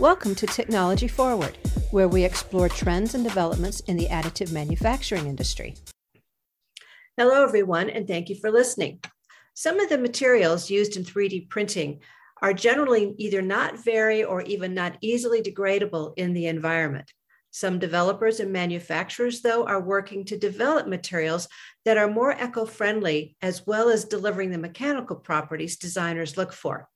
Welcome to Technology Forward, where we explore trends and developments in the additive manufacturing industry. Hello, everyone, and thank you for listening. Some of the materials used in 3D printing are generally either not very or even not easily degradable in the environment. Some developers and manufacturers, though, are working to develop materials that are more eco friendly, as well as delivering the mechanical properties designers look for.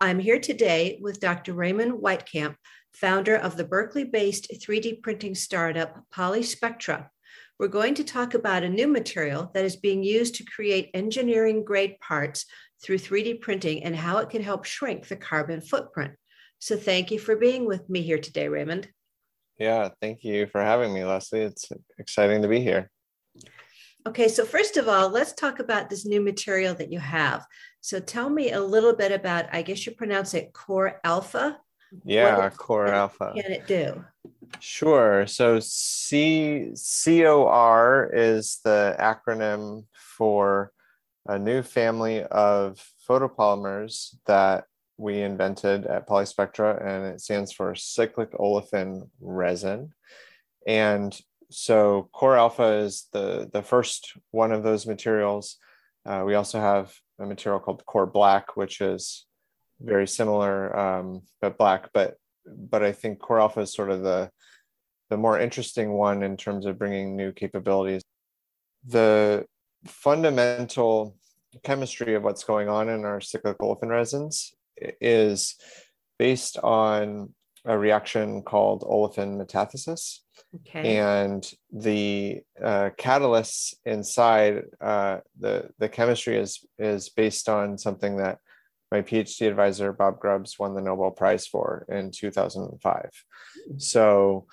I'm here today with Dr. Raymond Weitkamp, founder of the Berkeley based 3D printing startup Polyspectra. We're going to talk about a new material that is being used to create engineering grade parts through 3D printing and how it can help shrink the carbon footprint. So, thank you for being with me here today, Raymond. Yeah, thank you for having me, Leslie. It's exciting to be here. Okay, so first of all, let's talk about this new material that you have. So tell me a little bit about, I guess you pronounce it COR Alpha. Yeah, COR Alpha. can it do? Sure. So C COR is the acronym for a new family of photopolymers that we invented at Polyspectra, and it stands for cyclic olefin resin. And so COR Alpha is the, the first one of those materials. Uh, we also have a material called COR Black, which is very similar um, but black. But but I think COR Alpha is sort of the the more interesting one in terms of bringing new capabilities. The fundamental chemistry of what's going on in our cyclic olefin resins is based on a reaction called olefin metathesis. Okay. And the uh, catalysts inside uh, the the chemistry is is based on something that my PhD advisor Bob Grubbs won the Nobel Prize for in 2005. So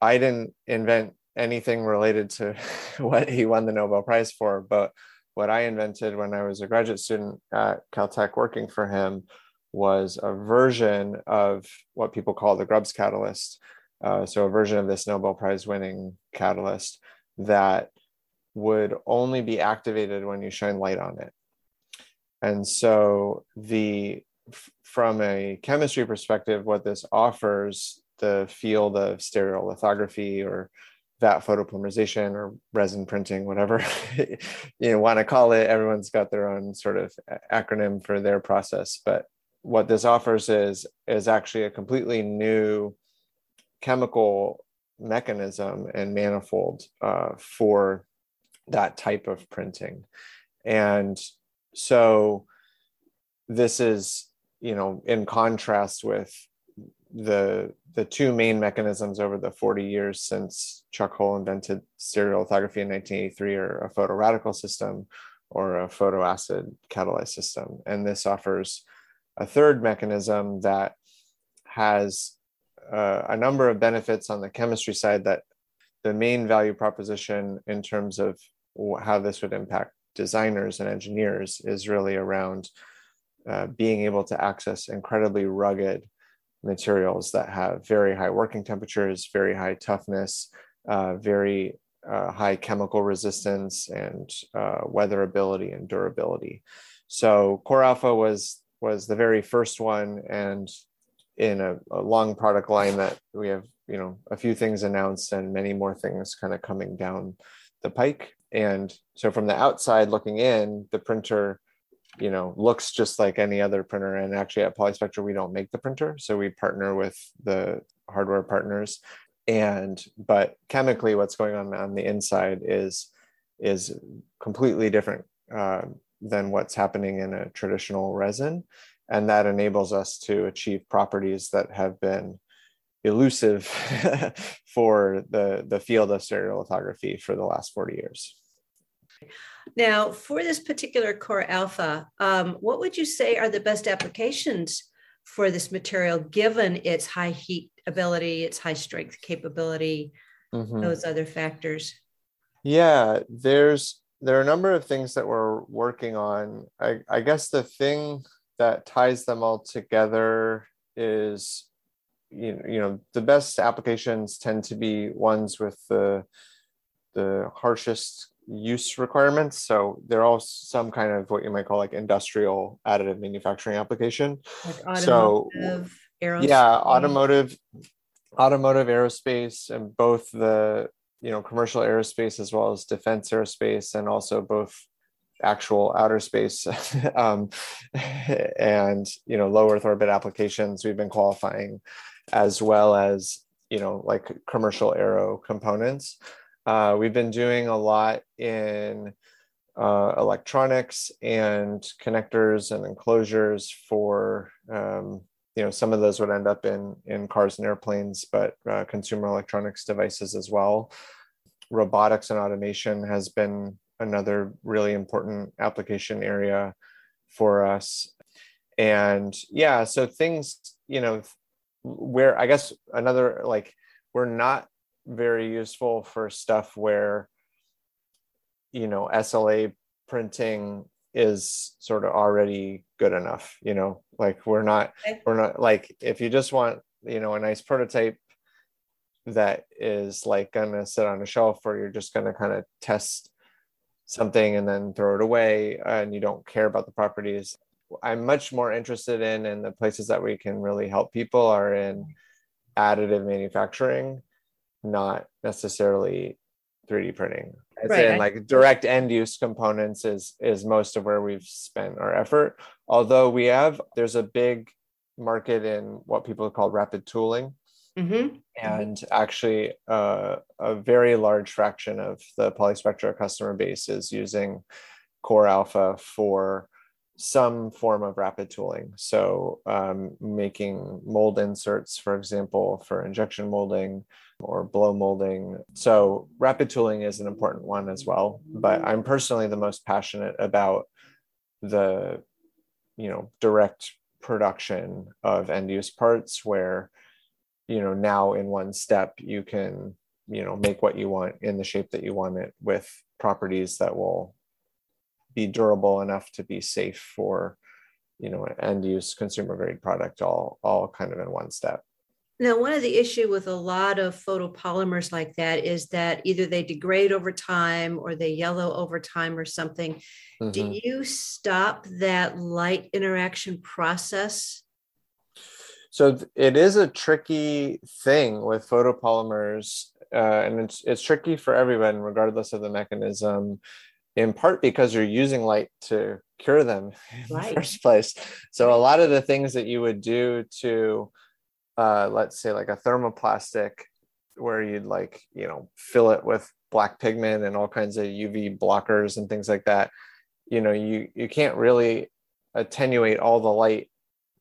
I didn't invent anything related to what he won the Nobel Prize for, but what I invented when I was a graduate student at Caltech working for him was a version of what people call the Grubbs catalyst. Uh, so, a version of this Nobel Prize winning catalyst that would only be activated when you shine light on it. And so, the from a chemistry perspective, what this offers the field of stereolithography or vat photopolymerization or resin printing, whatever you want to call it. Everyone's got their own sort of acronym for their process, but what this offers is is actually a completely new chemical mechanism and manifold uh, for that type of printing. And so this is you know in contrast with the the two main mechanisms over the 40 years since Chuck Hull invented stereolithography in 1983 are a photoradical system or a photoacid catalyzed system. And this offers a third mechanism that has uh, a number of benefits on the chemistry side that the main value proposition in terms of how this would impact designers and engineers is really around uh, being able to access incredibly rugged materials that have very high working temperatures, very high toughness, uh, very uh, high chemical resistance, and uh, weatherability and durability. So COR Alpha was was the very first one and in a, a, long product line that we have you know a few things announced and many more things kind of coming down the pike. And so from the outside looking in the printer you know looks just like any other printer. And actually at polyspectra we don't make the printer so we partner with the hardware partners. And but chemically what's going on on the inside is is completely different. Uh, than what's happening in a traditional resin. And that enables us to achieve properties that have been elusive for the, the field of stereolithography for the last 40 years. Now, for this particular COR alpha, um, what would you say are the best applications for this material given its high heat ability, its high strength capability, mm-hmm. those other factors? Yeah, there's there are a number of things that we're working on. I, I guess the thing that ties them all together is you know, you know the best applications tend to be ones with the the harshest use requirements so they're all some kind of what you might call like industrial additive manufacturing application like so aerospace? Yeah, automotive, automotive aerospace, and both the you know commercial aerospace as well as defense aerospace, and also both actual outer space um, and you know low Earth orbit applications. We've been qualifying as well as you know like commercial aero components. Uh, we've been doing a lot in uh, electronics and connectors and enclosures for um, you know some of those would end up in in cars and airplanes but uh, consumer electronics devices as well. Robotics and automation has been another really important application area for us. And yeah so things you know where i guess another like we're not very useful for stuff where you know sla printing is sort of already good enough you know? Like we're not we're not like if you just want you know a nice prototype that is like gonna sit on a shelf or you're just gonna kind of test something and then throw it away and you don't care about the properties i'm much more interested in and the places that we can really help people are in additive manufacturing not necessarily 3d printing as right. in like direct end use components is is most of where we've spent our effort although we have there's a big market in what people call rapid tooling mm-hmm. and actually uh, a very large fraction of the polyspectra customer base is using COR alpha for some form of rapid tooling so um, making mold inserts for example for injection molding or blow molding. So rapid tooling is an important one as well. But I'm personally the most passionate about the, you know, direct production of end use parts where, you know, now in one step you can, you know, make what you want in the shape that you want it with properties that will be durable enough to be safe for, you know, end use consumer grade product all all kind of in one step. Now, one of the issue with a lot of photopolymers like that is that either they degrade over time or they yellow over time or something. Mm-hmm. Do you stop that light interaction process? So it is a tricky thing with photopolymers, uh, and it's it's tricky for everyone, regardless of the mechanism. In part because you're using light to cure them in right. the first place. So a lot of the things that you would do to uh, let's say like a thermoplastic where you'd like you know fill it with black pigment and all kinds of uv blockers and things like that. You know you you can't really attenuate all the light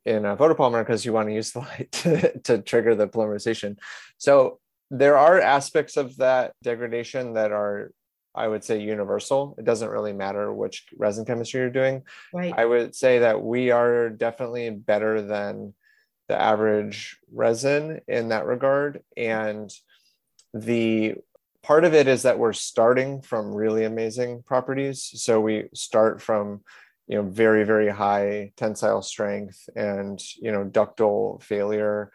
in a photopolymer because you want to use the light to, to trigger the polymerization. So there are aspects of that degradation that are i would say universal. It doesn't really matter which resin chemistry you're doing. Right. I would say that we are definitely better than the average resin in that regard. And the part of it is that we're starting from really amazing properties. So we start from you know very very high tensile strength and you know ductile failure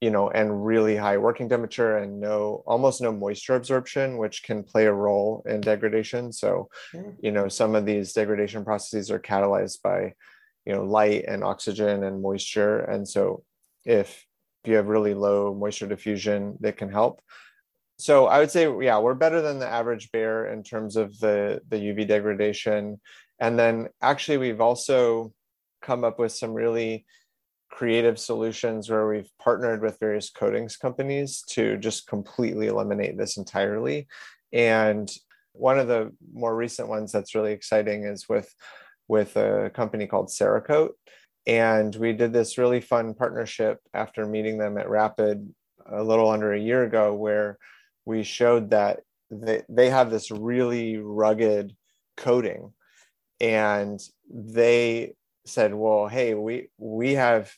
you know and really high working temperature and no almost no moisture absorption which can play a role in degradation so hmm. you know some of these degradation processes are catalyzed by you know light and oxygen and moisture. And so if you have really low moisture diffusion that can help. So i would say yeah we're better than the average bear in terms of the the uv degradation. And then actually we've also come up with some really creative solutions where we've partnered with various coatings companies to just completely eliminate this entirely. And one of the more recent ones that's really exciting is with with a company called Cerakote. And we did this really fun partnership after meeting them at Rapid a little under a year ago, where we showed that they, they have this really rugged coating. And they said, well, hey, we we have,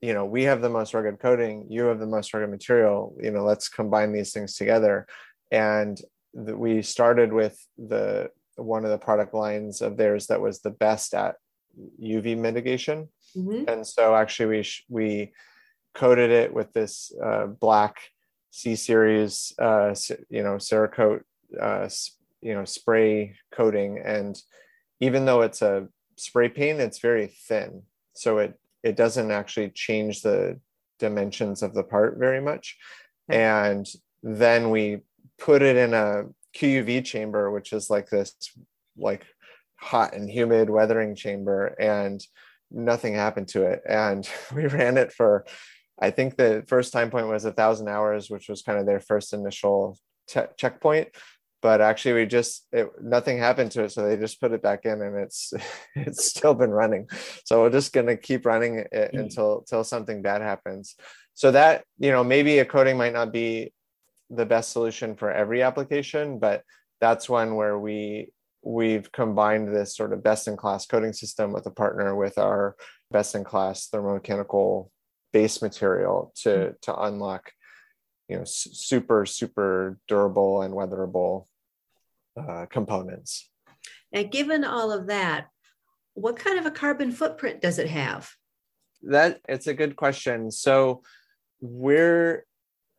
you know, we have the most rugged coating, you have the most rugged material, you know, let's combine these things together. And we started with the one of the product lines of theirs that was the best at UV mitigation. Mm-hmm. And so actually we sh- we coated it with this uh, black C series, uh, you know, Cerakote, uh, you know, spray coating. And even though it's a spray paint, it's very thin. So it, it doesn't actually change the dimensions of the part very much. And then we put it in a QUV chamber, which is like this like hot and humid weathering chamber, and nothing happened to it. And we ran it for I think the first time point was a thousand hours, which was kind of their first initial te- checkpoint. But actually, we just it, nothing happened to it, so they just put it back in, and it's it's still been running. So we're just gonna keep running it mm. until until something bad happens. So that you know maybe a coating might not be the best solution for every application, but that's one where we we've combined this sort of best in class coding system with a partner with our best in class thermomechanical base material to mm-hmm. to unlock you know super super durable and weatherable uh, components. And given all of that what kind of a carbon footprint does it have? That it's a good question. So we're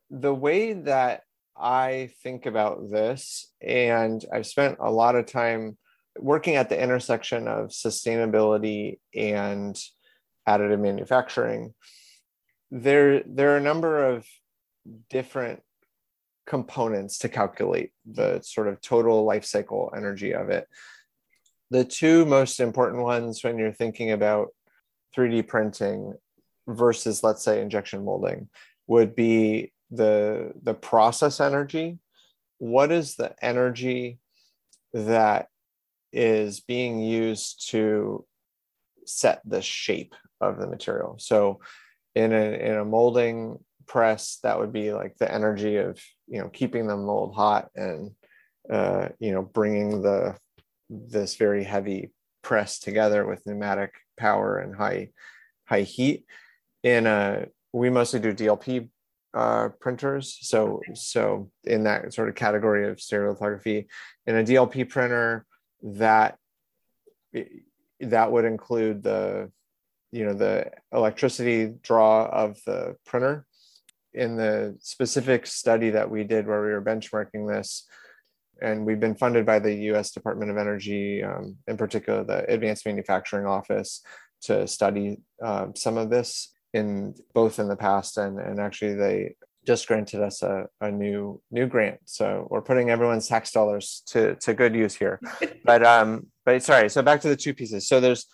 the way that I think about this, and I've spent a lot of time working at the intersection of sustainability and additive manufacturing. There, there are a number of different components to calculate the sort of total life cycle energy of it. The two most important ones when you're thinking about 3D printing versus, let's say, injection molding would be the the process energy what is the energy that is being used to set the shape of the material? So in a in a molding press that would be like the energy of you know keeping the mold hot and uh, you know bringing the this very heavy press together with pneumatic power and high high heat. In a we mostly do dlp uh, printers. So, so in that sort of category of stereolithography, in a DLP printer, that that would include the, you know, the electricity draw of the printer. In the specific study that we did where we were benchmarking this, and we've been funded by the U.S. Department of Energy, um, in particular the Advanced Manufacturing Office, to study uh, some of this in both in the past and and actually they just granted us a, a new new grant. So we're putting everyone's tax dollars to to good use here. But um but sorry so back to the two pieces. So there's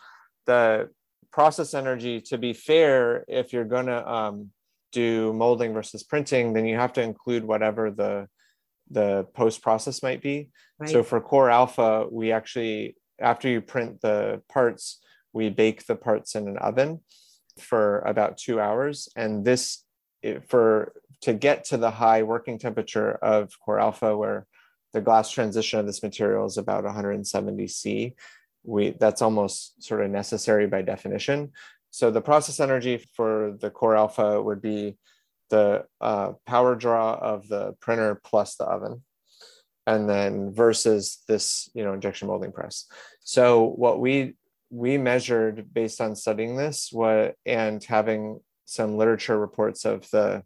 the process energy to be fair if you're going to um, do molding versus printing then you have to include whatever the the post process might be. Right. so for COR alpha we actually after you print the parts we bake the parts in an oven for about two hours. And this, for to get to the high working temperature of COR alpha, where the glass transition of this material is about 170 C, we that's almost sort of necessary by definition. So the process energy for the COR alpha would be the uh, power draw of the printer plus the oven and then versus this you know injection molding press so what we we measured based on studying this what and having some literature reports of the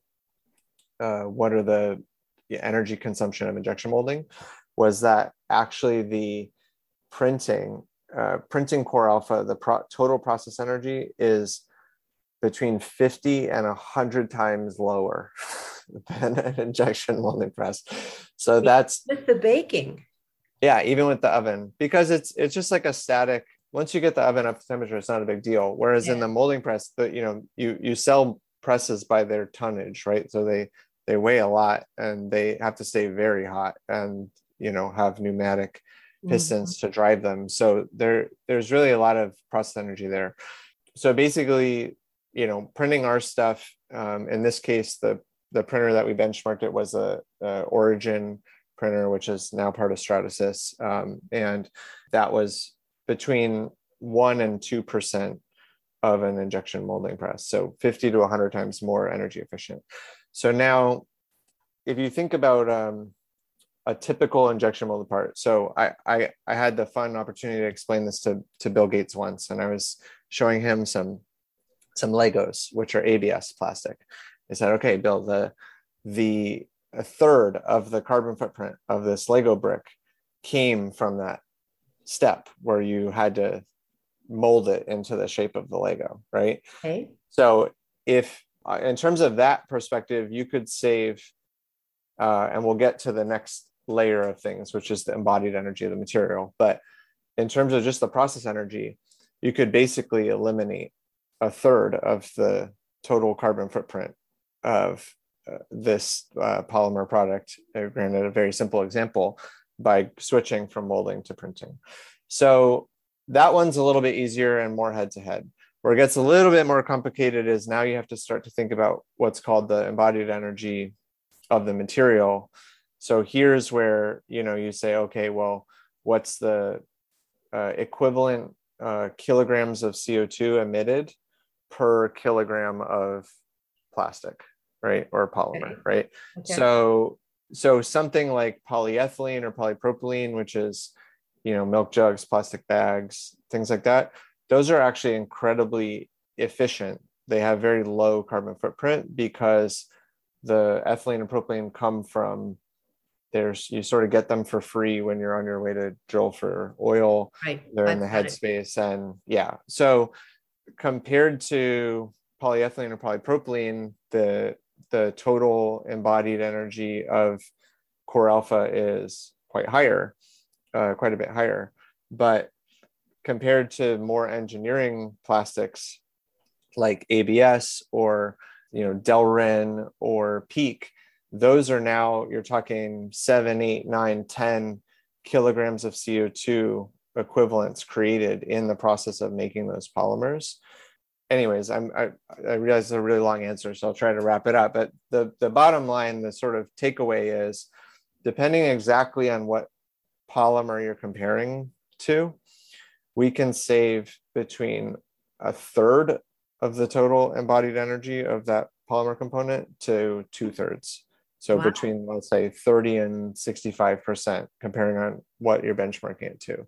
uh, what are the, energy consumption of injection molding was that actually the printing uh, printing COR alpha the pro- total process energy is between 50 and 100 times lower than an injection molding press. So that's with the baking. Yeah even with the oven because it's it's just like a static once you get the oven up to temperature, it's not a big deal. Whereas yeah. in the molding press, the you know you you sell presses by their tonnage, right? So they they weigh a lot and they have to stay very hot and you know have pneumatic pistons mm-hmm. to drive them. So there there's really a lot of process energy there. So basically, you know, printing our stuff. Um, in this case, the the printer that we benchmarked it was a, a Origin printer, which is now part of Stratasys, um, and that was between one and two percent of an injection molding press, so 50 to 100 times more energy efficient. So now, if you think about um, a typical injection molded part, so I, I I had the fun opportunity to explain this to to Bill Gates once, and I was showing him some some Legos, which are ABS plastic. I said, "Okay, Bill, the the a third of the carbon footprint of this Lego brick came from that step where you had to mold it into the shape of the Lego, right? Okay. So if uh, in terms of that perspective, you could save, uh, and we'll get to the next layer of things, which is the embodied energy of the material. But in terms of just the process energy, you could basically eliminate a third of the total carbon footprint of uh, this uh, polymer product. Uh, granted, a very simple example by switching from molding to printing. So that one's a little bit easier and more head to head. Where it gets a little bit more complicated is now you have to start to think about what's called the embodied energy of the material. So here's where you know you say, okay, well, what's the uh, equivalent uh, kilograms of CO2 emitted per kilogram of plastic, right, or polymer, okay. right? Okay. So so something like polyethylene or polypropylene, which is you know milk jugs, plastic bags, things like that, those are actually incredibly efficient. They have very low carbon footprint because the ethylene and propylene come from there's you sort of get them for free when you're on your way to drill for oil right. they're in the headspace and yeah so compared to polyethylene or polypropylene the the total embodied energy of COR alpha is quite higher uh, quite a bit higher but compared to more engineering plastics like abs or you know delrin or PEEK those are now you're talking seven, eight, nine, 10 kilograms of CO2 equivalents created in the process of making those polymers. Anyways, I'm, I, I realize it's a really long answer, so I'll try to wrap it up. But the, the bottom line, the sort of takeaway is depending exactly on what polymer you're comparing to, we can save between a third of the total embodied energy of that polymer component to two thirds. So wow. between let's say 30 and 65%, comparing on what you're benchmarking it to.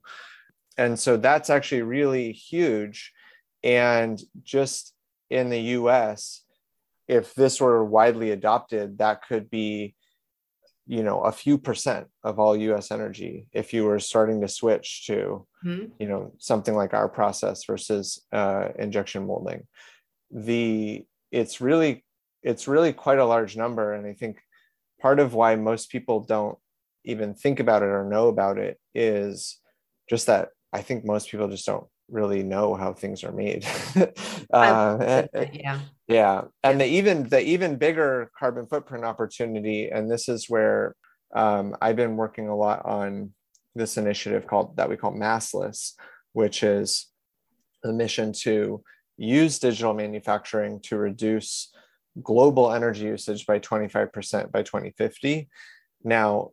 And so that's actually really huge. And just in the US, if this were widely adopted, that could be, you know, a few percent of all US energy if you were starting to switch to, mm-hmm. you know, something like our process versus uh, injection molding. The it's really it's really quite a large number. And I think part of why most people don't even think about it or know about it is just that I think most people just don't really know how things are made. uh, yeah. Yeah. And the even the even bigger carbon footprint opportunity, and this is where um, I've been working a lot on this initiative called that we call massless, which is the mission to use digital manufacturing to reduce global energy usage by 25% by 2050. Now,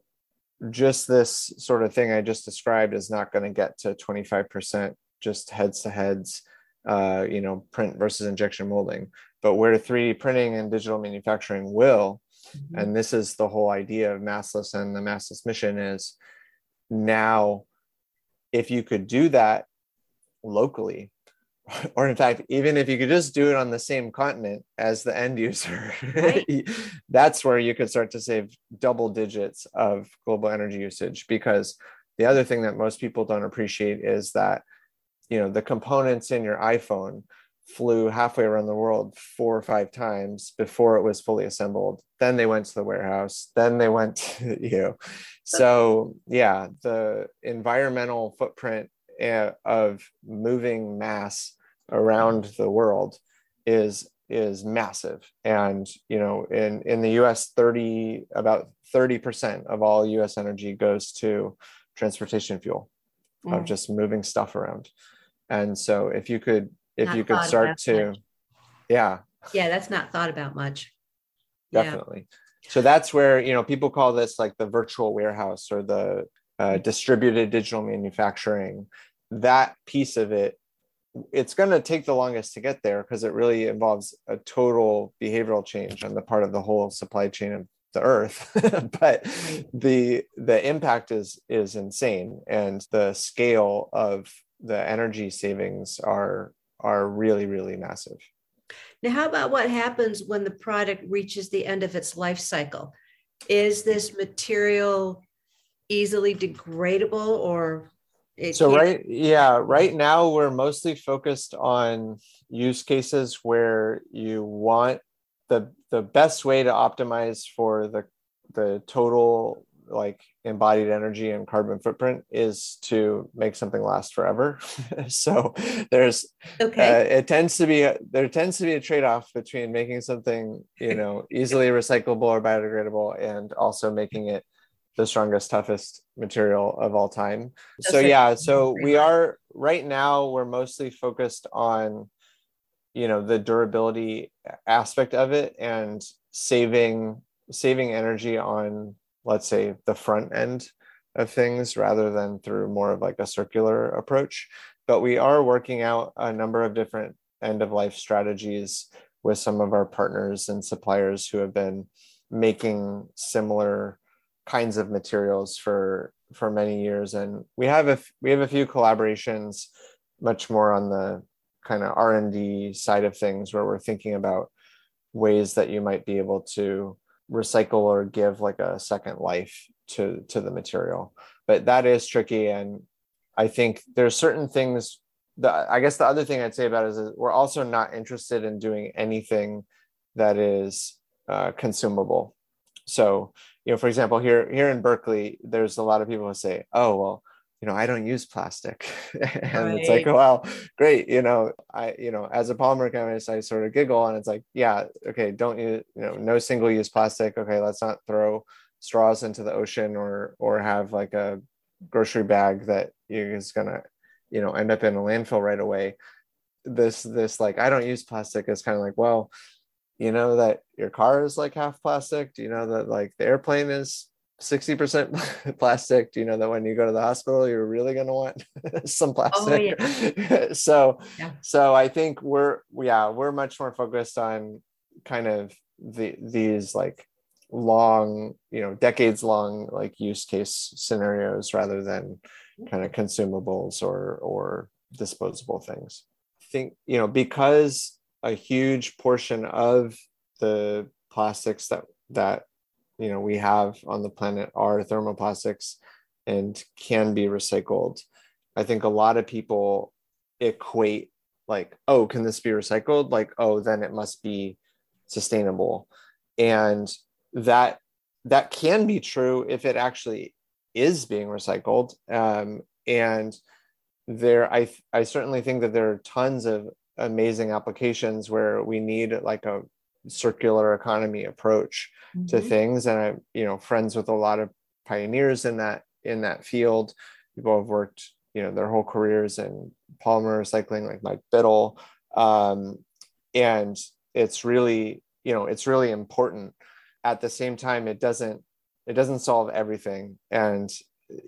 just this sort of thing I just described is not going to get to 25% just heads to heads, uh, you know, print versus injection molding. But where 3D printing and digital manufacturing will, mm-hmm. and this is the whole idea of massless and the massless mission is now, if you could do that locally, or in fact, even if you could just do it on the same continent as the end user, right. that's where you could start to save double digits of global energy usage. Because the other thing that most people don't appreciate is that, you know, the components in your iPhone flew halfway around the world four or five times before it was fully assembled. Then they went to the warehouse. Then they went to you. So yeah, the environmental footprint eh, of moving mass around the world is is massive and you know in in the US 30 about 30% of all US energy goes to transportation fuel mm. of just moving stuff around and so if you could if not you could start to much. yeah. Yeah that's not thought about much. Definitely. Yeah. so that's where you know people call this like the virtual warehouse or the uh, mm. distributed digital manufacturing. That piece of it it's going to take the longest to get there because it really involves a total behavioral change on the part of the whole supply chain of the earth. But the the impact is is insane. And the scale of the energy savings are are really really massive. Now how about what happens when the product reaches the end of its life cycle? Is this material easily degradable or so right yeah right now we're mostly focused on use cases where you want the the best way to optimize for the the total like embodied energy and carbon footprint is to make something last forever. So there's okay. uh, it tends to be a, there tends to be a trade-off between making something you know easily recyclable or biodegradable and also making it the strongest toughest material of all time. That's so yeah so we are right now we're mostly focused on you know the durability aspect of it and saving saving energy on let's say the front end of things rather than through more of like a circular approach. But we are working out a number of different end of life strategies with some of our partners and suppliers who have been making similar kinds of materials for for many years. And we have a we have a few collaborations much more on the kind of r&d side of things where we're thinking about ways that you might be able to recycle or give like a second life to to the material. But that is tricky and i think there's certain things that i guess the other thing i'd say about it is, is we're also not interested in doing anything that is uh, consumable. So you know for example here here in berkeley there's a lot of people who say oh well you know i don't use plastic. And right. it's like well great you know i you know as a polymer chemist i sort of giggle and it's like yeah okay don't use you know no single use plastic. Okay let's not throw straws into the ocean or or have like a grocery bag that is gonna you know end up in a landfill right away. This this like i don't use plastic is kind of like well you know that your car is like half plastic? Do you know that like the airplane is 60% plastic do you know that when you go to the hospital you're really going to want some oh, plastic oh, yeah. so yeah. so i think we're yeah we're much more focused on kind of the these like long you know decades long like use case scenarios rather than kind of consumables or or disposable things i think you know because a huge portion of the plastics that that you know we have on the planet are thermoplastics and can be recycled. I think a lot of people equate like oh can this be recycled? Like oh then it must be sustainable. And that that can be true if it actually is being recycled. Um, and there i i certainly think that there are tons of amazing applications where we need like a circular economy approach mm-hmm. to things. And i'm you know friends with a lot of pioneers in that in that field. People have worked you know their whole careers in polymer recycling like mike biddle. Um, and it's really you know it's really important. At the same time it doesn't it doesn't solve everything. And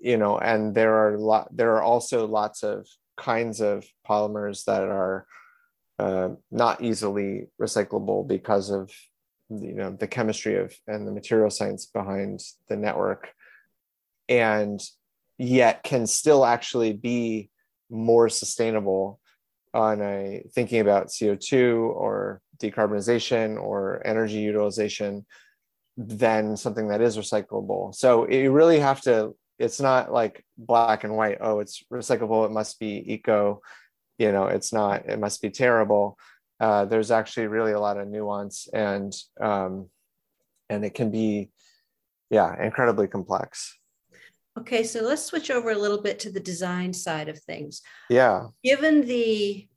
you know and there are lot there are also lots of kinds of polymers that are uh, not easily recyclable because of you know the chemistry of and the material science behind the network and yet can still actually be more sustainable on a thinking about co2 or decarbonization or energy utilization than something that is recyclable. So you really have to it's not like black and white oh it's recyclable it must be eco you know it's not it must be terrible. Uh, there's actually really a lot of nuance and um, and it can be yeah incredibly complex. Okay so let's switch over a little bit to the design side of things. Yeah. Given the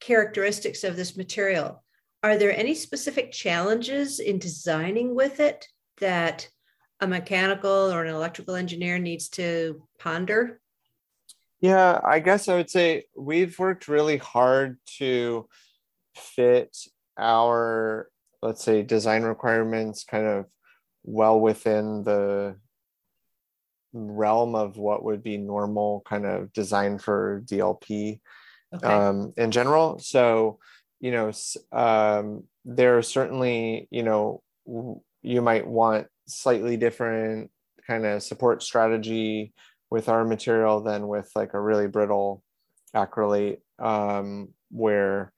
characteristics of this material are there any specific challenges in designing with it that a mechanical or an electrical engineer needs to ponder yeah, I guess I would say we've worked really hard to fit our, let's say, design requirements kind of well within the realm of what would be normal kind of design for DLP okay. um, in general. So, you know, um, there are certainly, you know, you might want slightly different kind of support strategy with our material than with like a really brittle acrylate um, where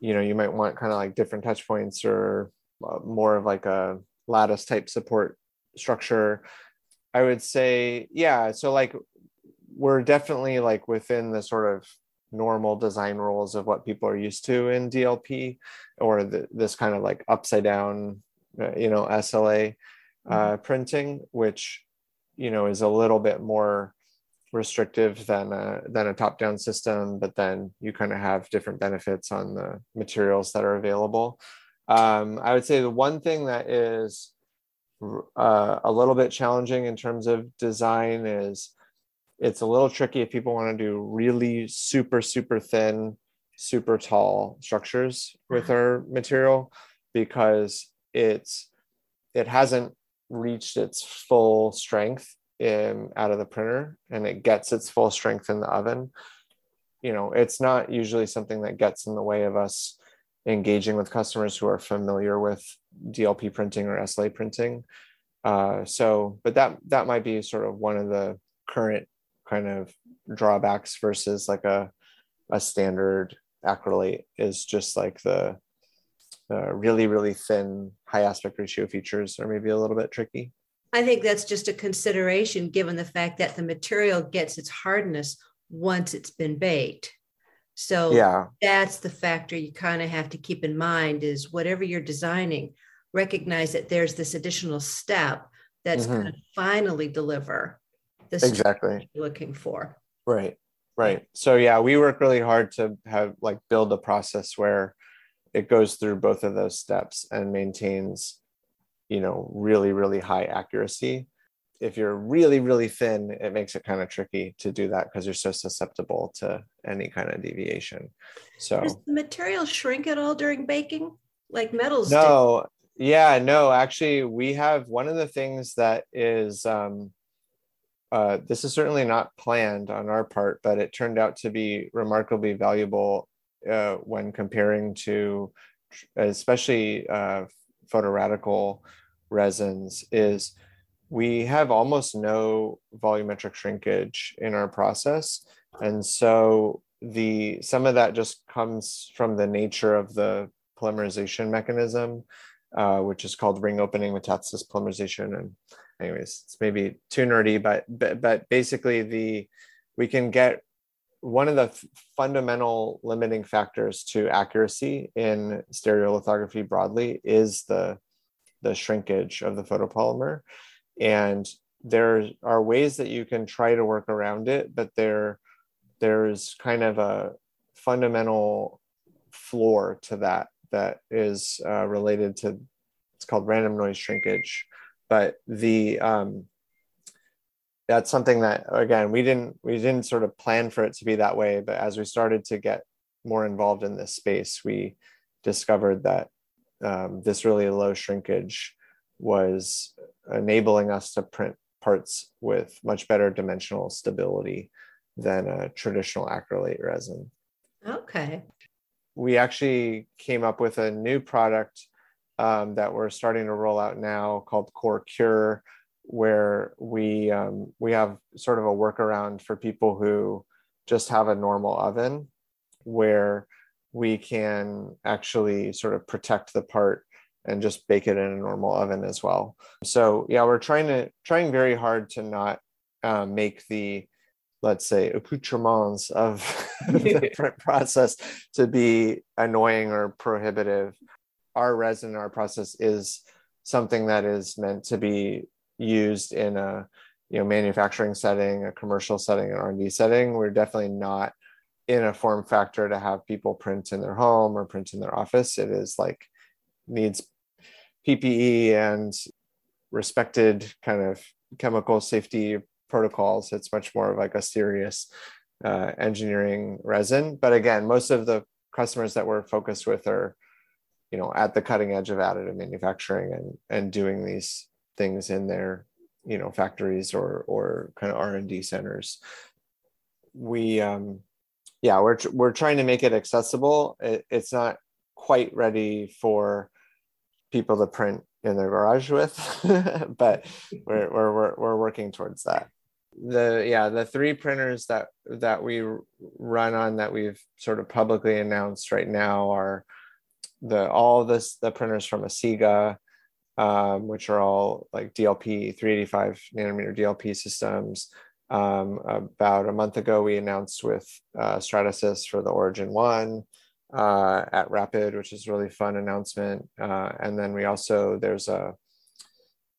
you know you might want kind of like different touch points or uh, more of like a lattice type support structure i would say yeah so like we're definitely like within the sort of normal design rules of what people are used to in DLP or the, this kind of like upside down, uh, you know, SLA uh, mm-hmm. printing, which, you know, is a little bit more restrictive than a, than a top down system, but then you kind of have different benefits on the materials that are available. Um, I would say the one thing that is uh, a little bit challenging in terms of design is it's a little tricky if people want to do really super super thin super tall structures with mm-hmm. our material because it's it hasn't reached its full strength in out of the printer and it gets its full strength in the oven you know it's not usually something that gets in the way of us engaging with customers who are familiar with DLP printing or SLA printing. Uh, so, but that that might be sort of one of the current kind of drawbacks versus like a a standard acrylate is just like the the really really thin high aspect ratio features are maybe a little bit tricky. I think that's just a consideration given the fact that the material gets its hardness once it's been baked. So yeah. that's the factor you kind of have to keep in mind is whatever you're designing, recognize that there's this additional step that's mm-hmm. going to finally deliver the exactly you're looking for. Right. Right. So yeah, we work really hard to have like build a process where it goes through both of those steps and maintains, you know, really, really high accuracy. If you're really really thin it makes it kind of tricky to do that because you're so susceptible to any kind of deviation. So does the material shrink at all during baking? Like metals no. Do? yeah no. Actually we have one of the things that is um uh, this is certainly not planned on our part, but it turned out to be remarkably valuable uh, when comparing to, especially uh, photoradical resins. Is we have almost no volumetric shrinkage in our process. And so the some of that just comes from the nature of the polymerization mechanism, uh, which is called ring opening metathesis polymerization. And anyways, it's maybe too nerdy, but but, but basically the we can get one of the f- fundamental limiting factors to accuracy in stereolithography broadly is the the shrinkage of the photopolymer. And there are ways that you can try to work around it but there there's kind of a fundamental floor to that that is uh, related to it's called random noise shrinkage. But the um, that's something that again we didn't we didn't sort of plan for it to be that way but as we started to get more involved in this space we discovered that um, this really low shrinkage was enabling us to print parts with much better dimensional stability than a traditional acrylate resin. Okay. We actually came up with a new product um, that we're starting to roll out now called COR Cure, where we um, we have sort of a workaround for people who just have a normal oven, where we can actually sort of protect the part and just bake it in a normal oven as well. So yeah, we're trying to trying very hard to not uh, make the let's say accoutrements of the print process to be annoying or prohibitive. Our resin, our process is something that is meant to be used in a you know manufacturing setting, a commercial setting, an R&D setting. We're definitely not in a form factor to have people print in their home or print in their office. It is like needs PPE and respected kind of chemical safety protocols. It's much more of like a serious uh, engineering resin. But again, most of the customers that we're focused with are, you know, at the cutting edge of additive manufacturing and and doing these things in their, you know, factories or or kind of R and D centers. We, um, yeah, we're we're trying to make it accessible. It, it's not quite ready for people to print in their garage with, but we're, we're, we're, we're working towards that. The yeah, the three printers that that we run on that we've sort of publicly announced right now are the all this the printers from Asiga, um, which are all like DLP 385 nanometer DLP systems. Um, about a month ago, we announced with uh, Stratasys for the Origin One uh, at Rapid, which is a really fun announcement. Uh, and then we also there's a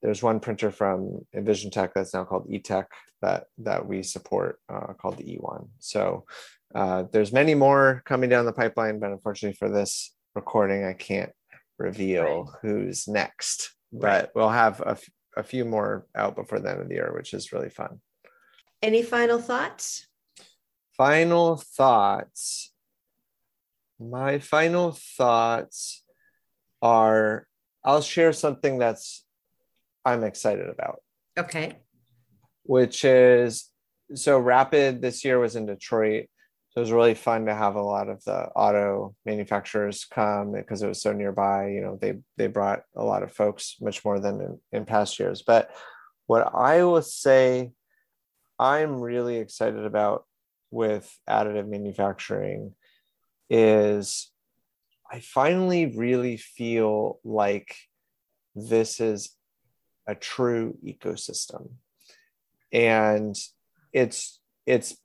there's one printer from EnvisionTEC that's now called ETEC that that we support uh, called the E1. So uh, there's many more coming down the pipeline, but unfortunately for this recording, I can't reveal right. who's next. But we'll have a, f- a few more out before the end of the year, which is really fun. Any final thoughts? Final thoughts. My final thoughts are I'll share something that's I'm excited about. Okay. Which is so Rapid this year was in Detroit so it was really fun to have a lot of the auto manufacturers come because it was so nearby you know they they brought a lot of folks much more than in, in past years. But what i will say i'm really excited about with additive manufacturing is i finally really feel like this is a true ecosystem. And it's it's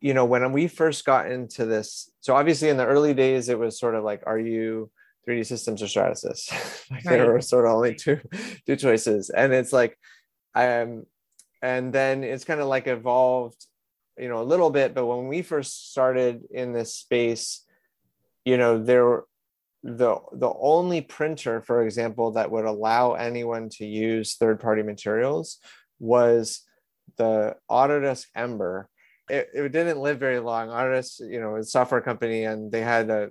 you know, when we first got into this, so obviously in the early days, it was sort of like, are you 3D systems or Stratasys? like right. there were sort of only two two choices. And it's like, um, and then it's kind of like evolved, you know, a little bit. But when we first started in this space, you know, there the the only printer, for example, that would allow anyone to use third-party materials was the Autodesk Ember it, it didn't live very long. Autodesk, you know, a software company, and they had a,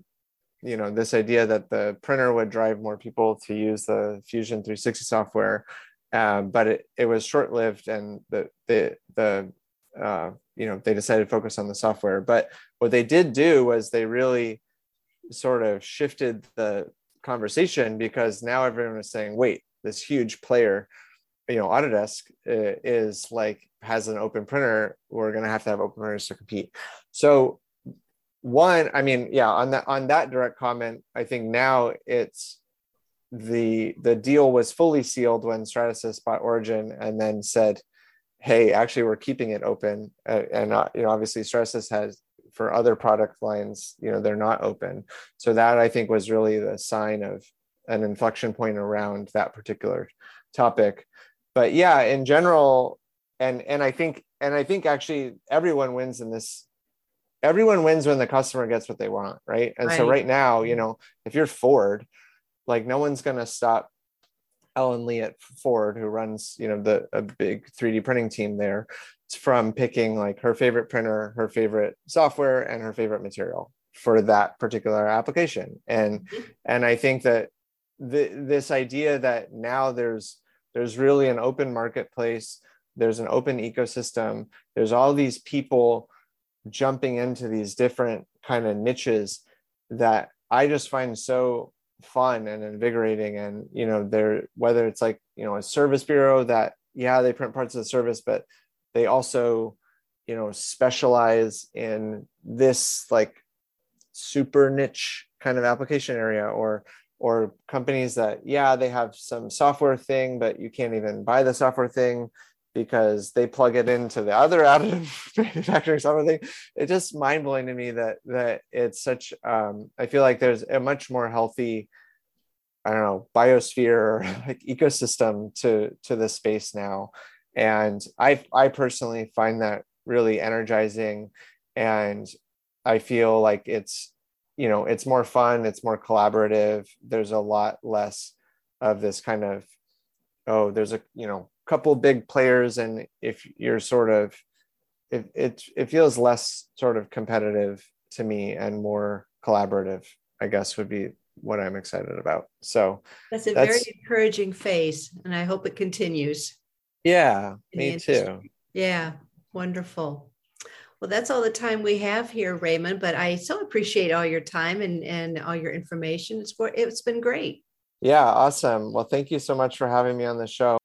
you know, this idea that the printer would drive more people to use the Fusion 360 software, um, but it, it was short lived, and the the the uh, you know they decided to focus on the software. But what they did do was they really sort of shifted the conversation because now everyone was saying, wait, this huge player you know autodesk uh, is like has an open printer we're going to have to have open printers to compete. So one i mean yeah on that on that direct comment i think now it's the the deal was fully sealed when stratasys bought origin and then said hey actually we're keeping it open. Uh, and uh, you know obviously stratasys has for other product lines you know they're not open. So that i think was really the sign of an inflection point around that particular topic but yeah, in general, and and I think and I think actually everyone wins in this. Everyone wins when the customer gets what they want, right? And right. so right now, you know, if you're Ford, like no one's gonna stop Ellen Lee at Ford, who runs, you know, the a big 3D printing team there, from picking like her favorite printer, her favorite software, and her favorite material for that particular application. And mm-hmm. and I think that the, this idea that now there's there's really an open marketplace there's an open ecosystem there's all these people jumping into these different kind of niches that i just find so fun and invigorating. And you know they're whether it's like you know a service bureau that yeah they print parts of the service but they also you know specialize in this like super niche kind of application area or or companies that yeah they have some software thing but you can't even buy the software thing because they plug it into the other additive manufacturing software thing. It's just mind-blowing to me that that it's such um, i feel like there's a much more healthy i don't know biosphere like ecosystem to to this space now. And i i personally find that really energizing. And i feel like it's you know it's more fun it's more collaborative there's a lot less of this kind of oh there's a you know couple big players and if you're sort of it, it it feels less sort of competitive to me and more collaborative i guess would be what i'm excited about. So that's a that's, very encouraging phase and i hope it continues. Yeah me too. Yeah wonderful well, that's all the time we have here, Raymond, but I so appreciate all your time and, and all your information. It's, it's been great. Yeah, awesome. Well, thank you so much for having me on the show.